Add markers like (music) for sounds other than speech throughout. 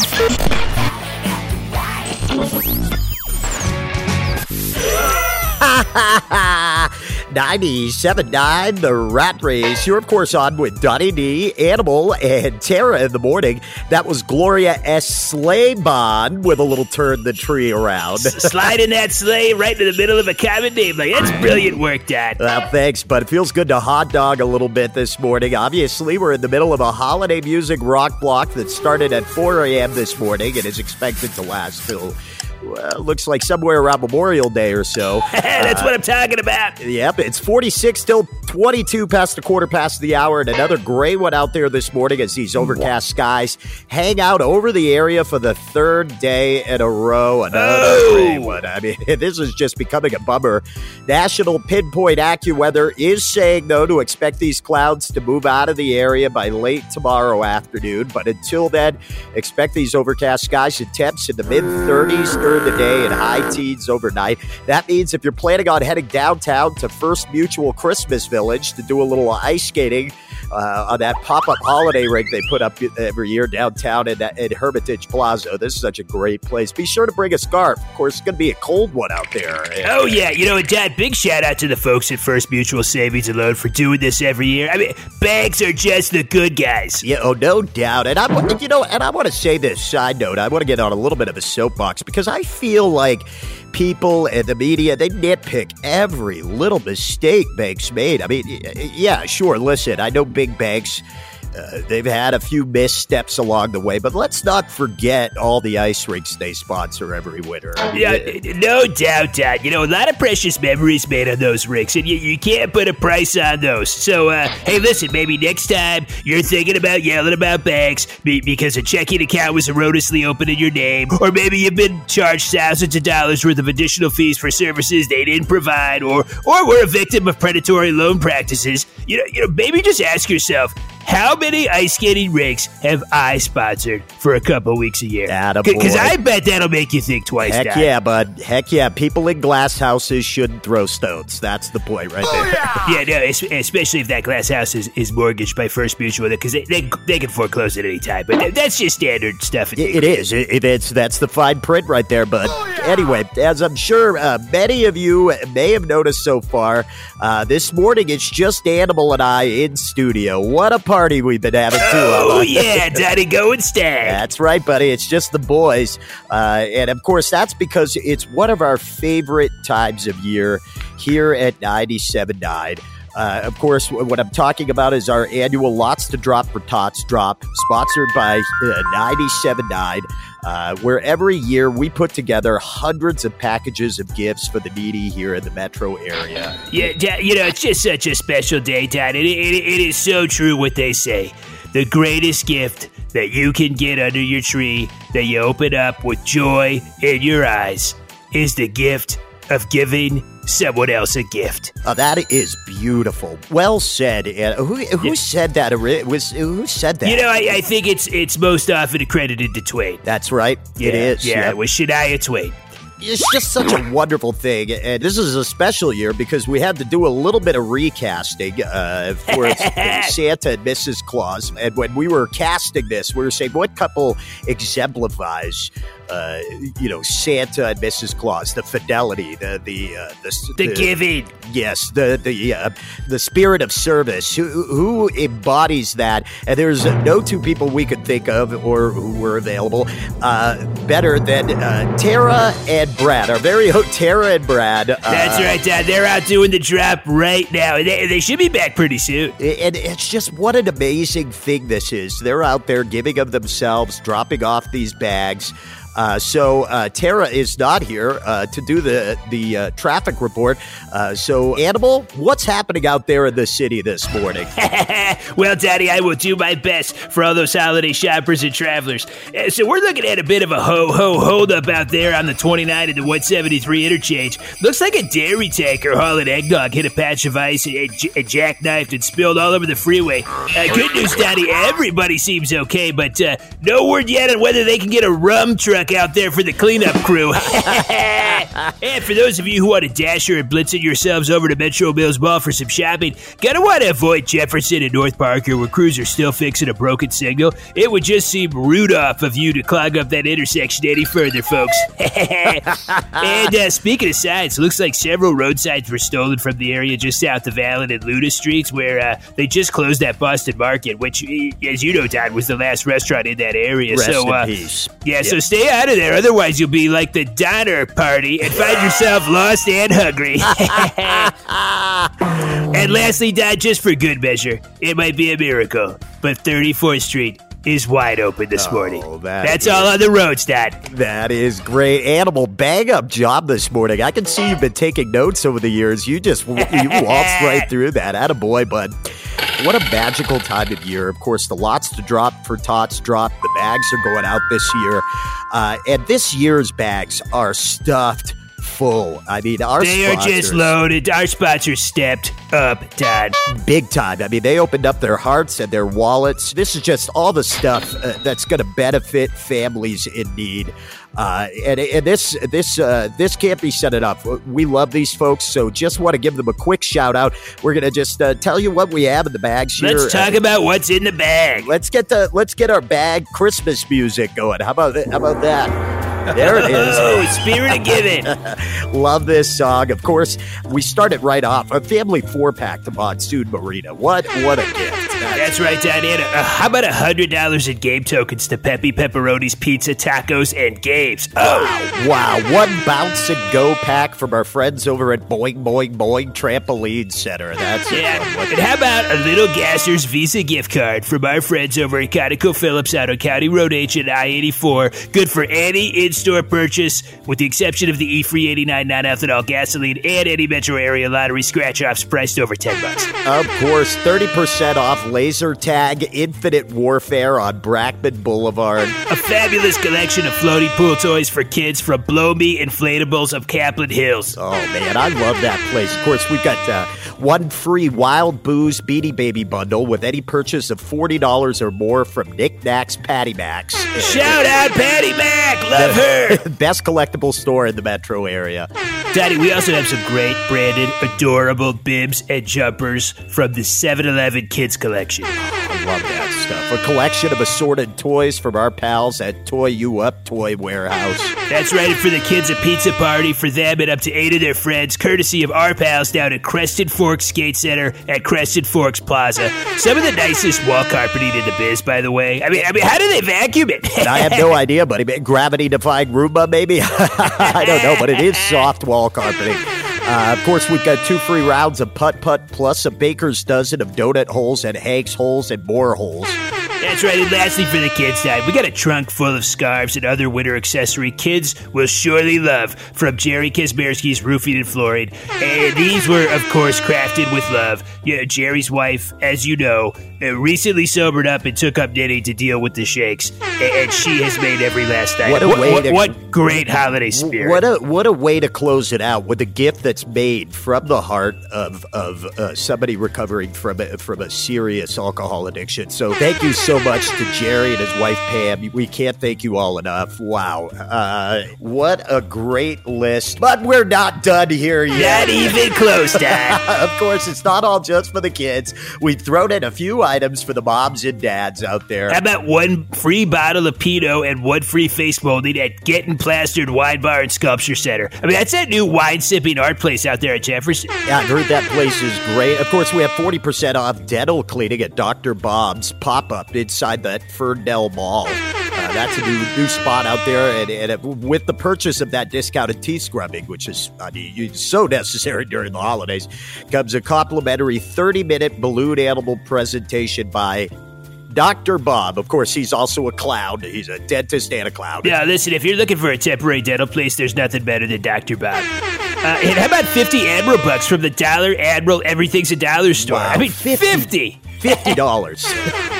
(laughs) Ha ha ha! Ninety-seven-nine, the rat race. You're, of course, on with Donnie D, Animal, and Tara in the morning. That was Gloria S. Slaybon with a little turn the tree around. Sliding that sleigh right in the middle of a common name. Like, that's brilliant work, Dad. Well, thanks, but it feels good to hot dog a little bit this morning. Obviously, we're in the middle of a holiday music rock block that started at 4 a.m. this morning and is expected to last till well, looks like somewhere around Memorial Day or so. (laughs) That's uh, what I'm talking about. Yep, it's 46 still 22 past the quarter past the hour, and another gray one out there this morning as these overcast skies hang out over the area for the third day in a row. Another oh. gray one. I mean, (laughs) this is just becoming a bummer. National Pinpoint AccuWeather is saying, though, to expect these clouds to move out of the area by late tomorrow afternoon. But until then, expect these overcast skies and temps in the mid 30s during the day and high teens overnight. That means if you're planning on heading downtown to First Mutual Christmas Village to do a little ice skating uh, on that pop up holiday rig they put up every year downtown in, in Hermitage Plaza. This is such a great place. Be sure to bring a scarf. Of course, it's going to be a cold one out there. Oh, yeah. You know, and Dad, big shout out to the folks at First Mutual Savings and Loan for doing this every year. I mean, banks are just the good guys. Yeah, oh, no doubt. And I, you know, and I want to say this side note. I want to get on a little bit of a soapbox because I feel like people and the media, they nitpick every little mistake banks made. I mean, yeah, sure, listen, I know big banks uh, they've had a few missteps along the way, but let's not forget all the ice rinks they sponsor every winter. yeah, no doubt, Dad. You know, a lot of precious memories made on those rinks, and you, you can't put a price on those. So, uh, hey, listen, maybe next time you're thinking about yelling about banks because a checking account was erroneously opened in your name, or maybe you've been charged thousands of dollars worth of additional fees for services they didn't provide, or or were a victim of predatory loan practices. You know, you know, maybe just ask yourself how many ice skating rinks have I sponsored for a couple weeks a year? Because I bet that'll make you think twice. Heck yeah, bud. Heck yeah. People in glass houses shouldn't throw stones. That's the point right oh, there. Oh, yeah. yeah, no, especially if that glass house is, is mortgaged by First Mutual, because they, they, they, can foreclose at any time. But that's just standard stuff. it, it is. It, it's that's the fine print right there. bud. oh, yeah. Anyway, as I'm sure uh, many of you may have noticed so far, uh, this morning it's just Animal and I in studio. What a party we've been having too. Oh yeah, Daddy Go and Stag. That's right, buddy. It's just the boys, uh, and of course that's because it's one of our favorite times of year here at 97.9. Uh, of course, what I'm talking about is our annual Lots to Drop for Tots drop, sponsored by uh, 97.9 uh, where every year we put together hundreds of packages of gifts for the needy here in the metro area. Yeah, Dad, you know, it's just such a special day, Dad. It, it, it is so true what they say. The greatest gift that you can get under your tree that you open up with joy in your eyes is the gift of giving someone else a gift. Oh, that is beautiful. Well said. who who yeah. said that? Was who said that? You know, I, I, think it's it's most often accredited to Twain. That's right. Yeah, it is. Yeah, yeah, it was Shania Twain it's just such a wonderful thing. And this is a special year because we had to do a little bit of recasting uh, for (laughs) Santa and Mrs. Claus. And when we were casting this, we were saying what couple exemplifies uh, you know, Santa and Mrs. Claus, the fidelity, the the uh, the, the, the, giving. Yes, the the uh, the spirit of service. Who, who embodies that? And there's no two people we could think of or who were available uh, better than uh, Tara and Brad. Our very own Tara and Brad. Uh, That's right, Dad. They're out doing the drop right now. They, they should be back pretty soon. And it's just what an amazing thing this is. They're out there giving of themselves, dropping off these bags. Uh, so uh, Tara is not here uh, to do the the uh, traffic report. Uh, so Animal, what's happening out there in the city this morning? (laughs) well, Daddy, I will do my best for all those holiday shoppers and travelers. Uh, so we're looking at a bit of a ho ho hold up out there on the 29 and the 173 interchange. Looks like a dairy tanker hauling eggnog hit a patch of ice and, and jackknifed and spilled all over the freeway. good news, Daddy, everybody seems okay, but no word yet on whether they can get a rum truck out there for the cleanup crew. (laughs) and for those of you who want to dasher and blitz it yourselves over to Metro Mills Mall for some shopping, gonna want to avoid Jefferson and North Parker where crews are still fixing a broken signal. It would just seem rude off of you to clog up that intersection any further, folks. (laughs) and uh, speaking of signs, looks like several road signs were stolen from the area just south of Allen and Luna Streets where uh, they just closed that Boston Market, which, as you know, Todd, was the last restaurant in that area. Rest so, in uh, peace. yeah, Yep. so stay out of there. Otherwise, you'll be like the Donner Party and find yourself lost and hungry. (laughs) and lastly, Dad, just for good measure, it might be a miracle, but 34th Street is wide open this morning. Oh, that That's is- all on the roads, Dad. That is great. Animal bang up job this morning. I can see you've been taking notes over the years. You just you (laughs) waltzed right through that. At a boy, bud. What a magical time of year. Of course, the lots to drop for Tots drop. The bags are going out this year. Uh, and this year's bags are stuffed full. I mean, our They are just loaded. Our sponsors stepped up, Dad. big time. I mean, they opened up their hearts and their wallets. This is just all the stuff uh, that's going to benefit families in need. Uh, and, and this this uh, this can't be set enough. We love these folks, so just want to give them a quick shout out. We're going to just uh, tell you what we have in the bags here. Let's talk about what's in the bag. Let's get the let's get our bag Christmas music going. How about how about that? There it is. (laughs) Oh, spirit of giving. (laughs) Love this song. Of course, we started right off a family four pack to Monsoon Marina. What what a gift! That's right, Diana. Uh, how about a hundred dollars in game tokens to Peppy Pepperoni's Pizza, Tacos, and Games? Oh, Wow, one bounce and go pack from our friends over at Boing Boing Boing Trampoline Center. That's yeah. fun. And how about a little Gasser's Visa gift card from our friends over at ConocoPhillips out on County Road H and I-84? Good for any in-store purchase, with the exception of the E-Free 89 non-ethanol gasoline and any metro area lottery scratch-offs priced over 10 bucks. Of course, 30% off laser tag Infinite Warfare on Brackman Boulevard. A fabulous collection of floating pool toys for kids from Blow Me Inflatables of Kaplan Hills. Oh man, I love that place. Of course, we've got uh, one free Wild Booze Beanie Baby bundle with any purchase of $40 or more from Nick Nack's Patty Max. Shout out Patty Mac, love. (laughs) Best collectible store in the metro area. Daddy, we also have some great branded, adorable bibs and jumpers from the 7-Eleven Kids Collection. I love that stuff. A collection of assorted toys from our pals at Toy You Up Toy Warehouse. That's right, for the kids, a pizza party for them and up to eight of their friends, courtesy of our pals down at Crested Forks Skate Center at Crested Forks Plaza. Some of the nicest wall carpeting in the biz, by the way. I mean, I mean, how do they vacuum it? I have no idea, buddy. Gravity defying Roomba, maybe? (laughs) I don't know, but it is soft wall carpeting. Uh, of course, we've got two free rounds of putt putt plus a baker's dozen of donut holes and Hank's holes and more holes. That's right, and lastly for the kids' side, we got a trunk full of scarves and other winter accessory kids will surely love from Jerry Kazmersky's Roofing and Flooring. And these were, of course, crafted with love. Yeah, Jerry's wife, as you know, recently sobered up and took up knitting to deal with the shakes, and she has made every last item. What a way what- to- what great holiday spirit! What a what a way to close it out with a gift that's made from the heart of of uh, somebody recovering from a, from a serious alcohol addiction. So thank you so much to Jerry and his wife Pam. We can't thank you all enough. Wow, uh, what a great list! But we're not done here yet. Not even close, Dad. (laughs) of course, it's not all just for the kids. We've thrown in a few items for the moms and dads out there. How about one free bottle of Pinot and one free face molding at Getting Plastered Wine Bar and Sculpture Center? I mean, that's that new wine sipping art place out there at Jefferson. Yeah, I heard that place is great. Of course, we have 40% off dental cleaning at Dr. Bob's pop up inside that Ferndale Mall. That's a new new spot out there. And, and it- with the purchase of that discounted tea scrubbing, which is I mean, so necessary during the holidays, comes a complimentary 30 minute balloon animal presentation by Dr. Bob. Of course, he's also a clown. He's a dentist and a clown. Now, listen, if you're looking for a temporary dental place, there's nothing better than Dr. Bob. (laughs) Uh, and how about 50 Admiral bucks from the Dollar Admiral Everything's a Dollar store? Wow, I mean, 50. 50. Fifty dollars. (laughs)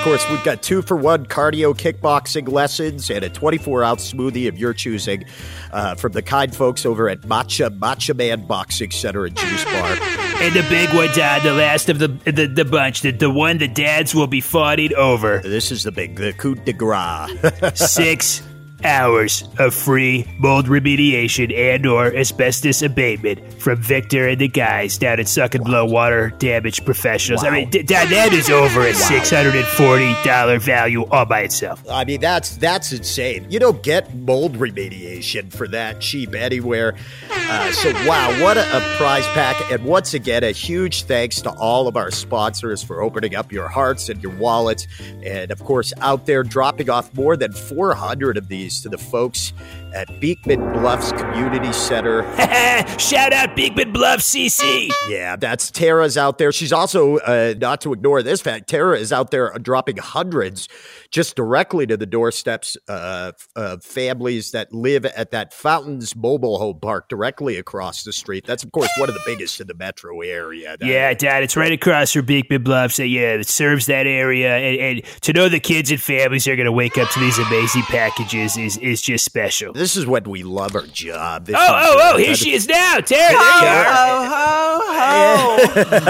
Of course, we've got two for one cardio kickboxing lessons and a 24 ounce smoothie of your choosing uh, from the kind folks over at Matcha Matcha Man Boxing Center and Juice Bar. And the big one, Dad, the last of the the, the bunch, the, the one the dads will be fighting over. This is the big, the coup de grace. (laughs) Six hours of free mold remediation and or asbestos abatement from Victor and the guys down at Suck and Blow Water Damage Professionals. I mean, that is over a $640 value all by itself. I mean, that's that's insane. You don't get mold remediation for that cheap anywhere. Uh, so, wow, what a, a prize pack. And once again, a huge thanks to all of our sponsors for opening up your hearts and your wallets. And of course, out there dropping off more than 400 of these to the folks at Beekman Bluffs Community Center. (laughs) (laughs) Shout out Beekman Bluffs CC. Yeah, that's Tara's out there. She's also, uh, not to ignore this fact, Tara is out there dropping hundreds just directly to the doorsteps uh, of families that live at that Fountains Mobile Home Park directly across the street. That's, of course, one of the biggest in the metro area. Yeah, Dad, it's right across from Beekman Bluffs. So, yeah, it serves that area. And, and to know the kids and families are going to wake up to these amazing packages is, is just special. This is when we love our job. This Oh, oh, oh, here she is now. Tara, there you are. Ho, ho,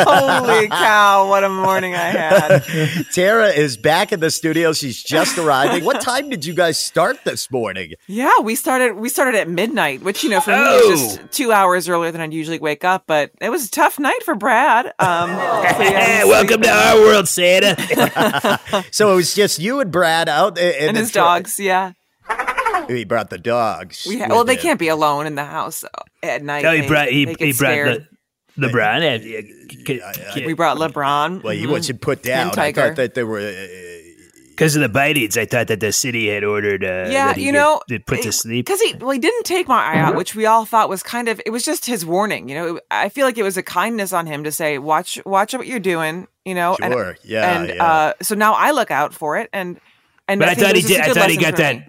ho. (laughs) Holy cow, what a morning I had. (laughs) Tara is back in the studio. She's just arriving. What time did you guys start this morning? Yeah, we started we started at midnight, which you know for me Oh. is just two hours earlier than I'd usually wake up, but it was a tough night for Brad. Um, so yeah, Hey, he's (laughs) welcome to our world, Santa. So it was just you and Brad out in and the his truck. dogs, yeah. He brought the dogs. We ha- well, they him. can't be alone in the house at night. oh, he They- brought, he, they he brought the, Le, LeBron. Uh, c- c- we brought LeBron. Well, he Mhm. wasn't put down. I thought that they were. Uh, Because of the bitings, I thought that the city had ordered. Uh, yeah, that he you know, get put to sleep. because he well, he didn't take my eye out, which we all thought was kind of it was just his warning. You know, I feel like it was a kindness on him to say, watch, watch what you're doing. You know, and- Sure, yeah, and yeah. uh, so now I look out for it, and and But I think thought he did. a I good thought he got that. me.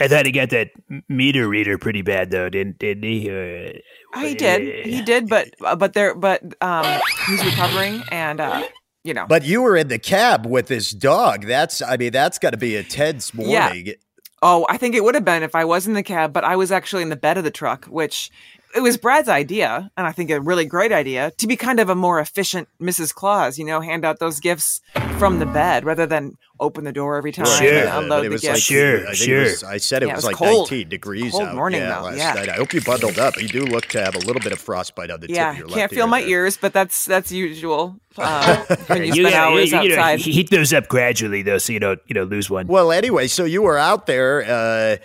I thought he got that meter reader pretty bad though, didn't didn't he? Uh, He did, he did, but uh, but there, but um, he's recovering, and uh, you know, but you were in the cab with this dog. That's. I mean, that's got to be a tense Yeah. morning. Oh, I think it would have been if I was in the cab, but I was actually in the bed of the truck, which it was Brad's idea, and I think a really great idea to be kind of a more efficient Mrs. Claus, you know, hand out those gifts from the bed rather than open the door every time Sure. and unload it the was gifts. like, Sure, I sure. Was, I said it Yeah, it was, was like cold. 19 degrees Cold out. morning, yeah, though, last yeah. night. I hope you bundled up. You do look to have a little bit of frostbite on the tip yeah, of your left can't feel ear my there. ears, but that's that's usual uh, (laughs) when you you spend gotta- hours you know, outside. he- heat those up gradually though, so you don't you know lose one. Well, anyway, so you were out there, uh, i-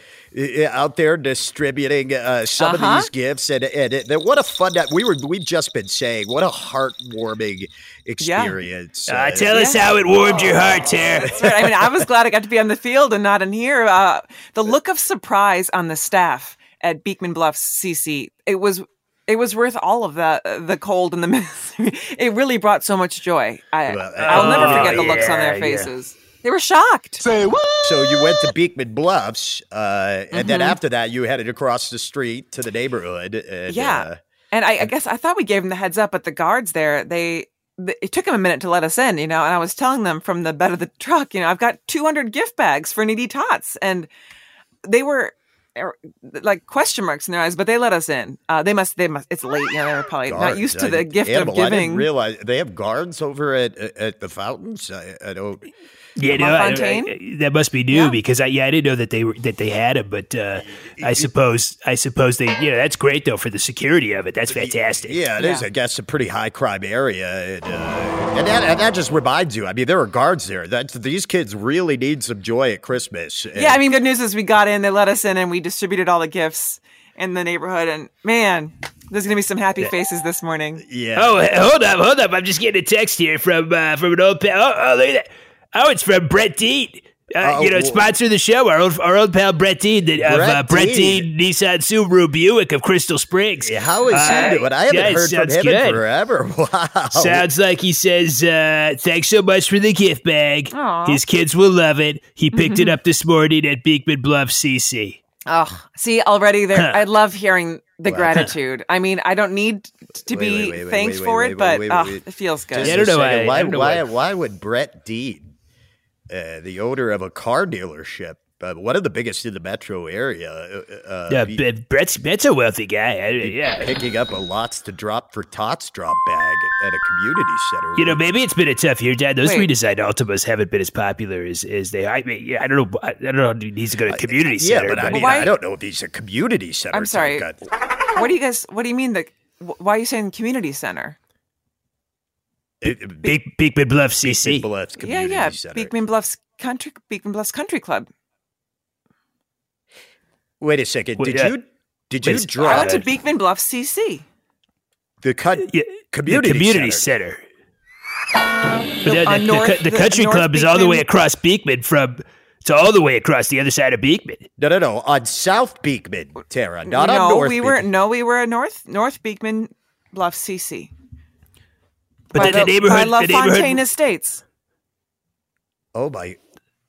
out there distributing uh, some Uh-huh. of these gifts, and, and, and what a fun night. We were we've just been saying what a heartwarming experience. Uh, tell us how it warmed your heart, Tara. (laughs) Right. I mean, I was glad I got to be on the field and not in here. Uh, the look of surprise on the staff at Beekman Bluffs CC, it was it was worth all of the the cold and the (laughs) misery. It really brought so much joy. I, Well, I'll never oh, forget the looks on yeah, their yeah. Faces. They were shocked. Say what? So you went to Beekman Bluffs, uh, and then Mm-hmm. after that, you headed across the street to the neighborhood. And, Yeah. uh, And I, I guess I thought we gave them the heads up, but the guards there, they, th it took them a minute to let us in, you know. And I was telling them from the bed of the truck, you know, I've got 200 gift bags for needy tots, and they were er, like question marks in their eyes, but they let us in. Uh, they must, they must. It's late, you know. They were probably not used to I- the gift animal, of I didn't giving. realize they have guards over at at the fountains. I, I don't. Yeah, no, I- I- that must be new Yeah. because I yeah I didn't know that they were that they had them, but uh, I suppose I suppose they yeah that's great though for the security of it. That's fantastic. Yeah, it is. Yeah. I guess a pretty high crime area, and, uh, and, that, and that just reminds you. I mean, there are guards there. That these kids really need some joy at Christmas. And- yeah, I mean, good news is we got in, they let us in, and we distributed all the gifts in the neighborhood. And man, there's gonna be some happy faces this morning. yeah. Oh, hold up, hold up! I'm just getting a text here from uh, from an old pal. Oh, oh, look at that! Oh, it's from Brett Dean. Uh, Oh, you know, sponsor of the show, our old our old pal Brett Dean that, of Brett uh, Brett Dean. Dean Nissan Subaru Buick of Crystal Springs. Yeah, How is Uh, he doing? I haven't yeah, heard from sounds him in good. forever. (laughs) Wow. Sounds like he says, uh, thanks so much for the gift bag. Aw. His kids will love it. He picked it up this morning at Beekman Bluff CC. Oh, see, already there. I love hearing the gratitude. I mean, I don't need to Wait, be wait, wait, wait, thanked for it, but wait, it feels good. Just Yeah, I a don't know second. why- I Why, don't know why, why. why would Brett Dean, uh, the owner of a car dealership, uh, one of the biggest in the metro area. Uh, uh, Yeah, be- B- Brett's Brett's a wealthy guy. I, yeah. picking up a lots to drop for tots drop bag at a community center. You know, maybe it's been a tough year, Dad. Those Wait. redesigned Altimas haven't been as popular as, as they. I mean, yeah, I don't know. I don't know. if he needs to go to community yeah, center. but I mean, why- I don't know if he's a community center. I'm sorry. What do you guys? What do you mean? The why are you saying community center? It- it- Big Beekman Bluff CC. Bluffs Yeah, Community yeah. Center. Beekman Bluffs Country Beekman Bluffs Country Club. Wait a second. Wait, Did yeah. you did Wait, you s- I drop went to Beekman Bluffs CC. the cut? Yeah, Community the community center. center. But the, Uh, the- North- the, the the country North club is all the way across Beekman from. It's all the way across the other side of Beekman. No, no, no. On South Beekman, Tara, not no, on North. we were Beekman. no, we were at North North Beekman Bluffs CC. But by the, the neighborhood, by La the neighborhood, Fontaine Estates. Oh my!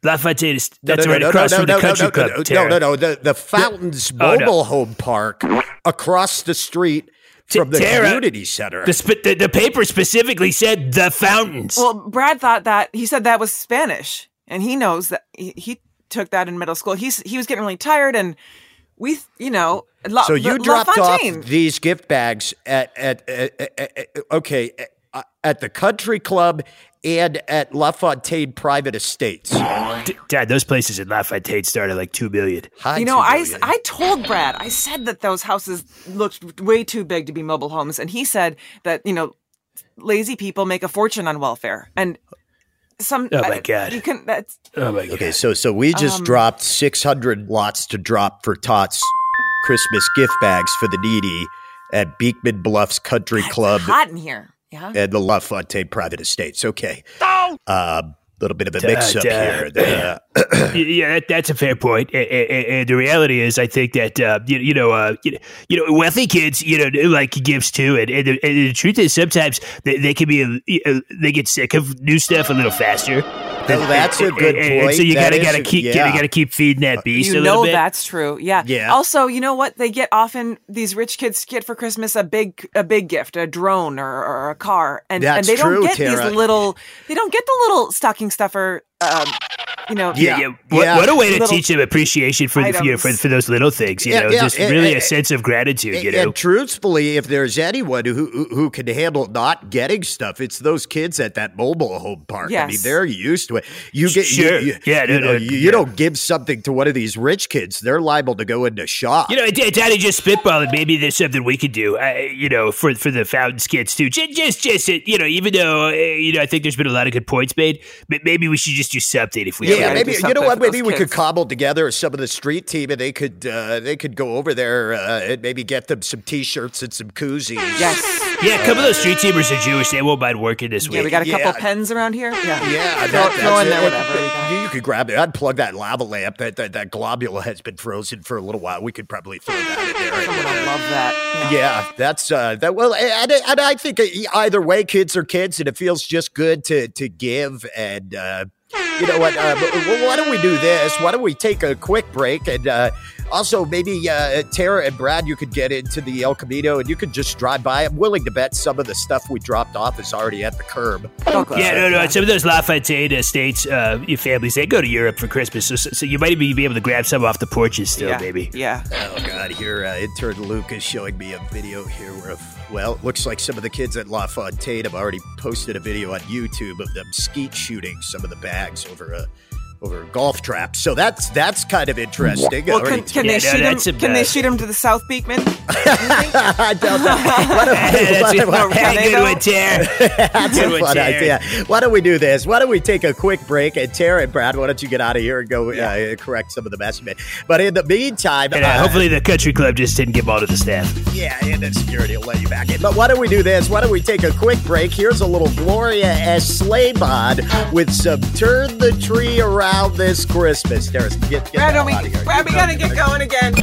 La Fontaine is No, that's no, right no, across no, from the no, country no, club. no, no, no, no. The the Fountains Oh, no. Mobile Home Park across the street from the Tara, community center. The, sp- the, the paper specifically said the fountains. Well, Brad thought that he said that was Spanish, and he knows that he, he took that in middle school. He's he was getting really tired, and we, you know, La, so you La dropped off these gift bags at at, at, at- at- okay at the country club and at Lafontaine Private Estates. D- Dad, those places in Lafontaine started like two million. High You know, two I. I told Brad, I said that those houses looked way too big to be mobile homes. And he said that, you know, lazy people make a fortune on welfare. And some. Oh, my I- God. You can, that's, Oh my god! Okay, so so we just Um, dropped 600 lots to drop for Tots Christmas gift bags for the needy at Beekman Bluffs Country Club hot in here. Yeah. and the La Fontaine Private Estates. Okay. A little bit of a mix up uh, here. The, uh, yeah, that, that's a fair point. And, and, and the reality is, I think that uh, you, you know, uh, you, you know, wealthy kids, you know, like gifts too. And, and, the, and the truth is, sometimes they, they can be, uh, they get sick of new stuff a little faster. Well, that's a good And- and point. so you gotta gotta keep yeah. you gotta keep feeding that beast you a know bit. that's true. Yeah. Yeah. Also, you know what? They get often these rich kids get for Christmas a big a big gift, a drone or, or a car, and That's and they true, don't get Tara. these little. They don't get the little stocking stuffer. Um, you know. Yeah. yeah, what, Yeah. what a way to Little teach them appreciation for the you for, for those little things. You Yeah, know, yeah, just and- really and- a sense of gratitude. You know, and truthfully, if there's anyone who, who who can handle not getting stuff, it's those kids at that mobile home park. I mean, they're used to it. You get Sure. you, you, Yeah, you, no, know, no, you, you yeah. don't give something to one of these rich kids; they're liable to go into shock. You know, D- Daddy just spitballing. Maybe there's something we could do. Uh, you know, for for the Fountains kids too. Just, just, just you know, even though uh, you know, I think there's been a lot of good points made. But maybe we should just do something if we. Yeah, gotta ever- do maybe you know what? Maybe we could cobble together some of the street team, and they could uh, they could go over there uh, and maybe get them some T-shirts and some koozies. Yes. Yeah, a couple of those street teamers are Jewish. They won't mind working this week. Yeah, we got a couple Yeah. pens around here. Yeah. Yeah, Throw, that, throw in that's there it. whatever. You could grab it. I'd plug that lava lamp. That, that that globule has been frozen for a little while. We could probably throw that in there. Someone will love that. Yeah. Yeah, that's uh, that. Well, and, and I think either way, kids are kids, and it feels just good to to give. And uh, you know what? Uh, why don't we do this? Why don't we take a quick break and uh, also maybe uh, Tara and Brad, you could get into the El Camino and you could just drive by. I'm willing to bet some of the stuff we dropped off is already at the curb. Yeah, there. no, no. Some of those La Fontaine estates, uh, your families, they go to Europe for Christmas, so, so you might even be able to grab some off the porches still, yeah. maybe. Yeah. Oh God! Here, uh, intern Luke is showing me a video here where, well, looks like some of the kids at La Fontaine have already posted a video on YouTube of them skeet shooting some of the bags over a over golf traps. So that's that's kind of interesting. Well, can, can Yeah, they no, shoot him? that's a Can they shoot him to the South Beekman? (laughs) (laughs) I don't know. Why don't we- That's a, don't hey, good though? one, Tara. (laughs) That's Good a one, fun Tara. idea. Why don't we do this? Why don't we take a quick break? And Tara and Brad, why don't you get out of here and go uh, correct some of the mess? man. But in the meantime, And, uh, uh, hopefully the country club just didn't give all to the staff. Yeah, and then security will let you back in. But why don't we do this? Why don't we take a quick break? Here's a little Gloria S. Slaybon with some Turn the Tree Around This Christmas. There's get, get Brad, we, hell out of here. Brad, we gotta get going again.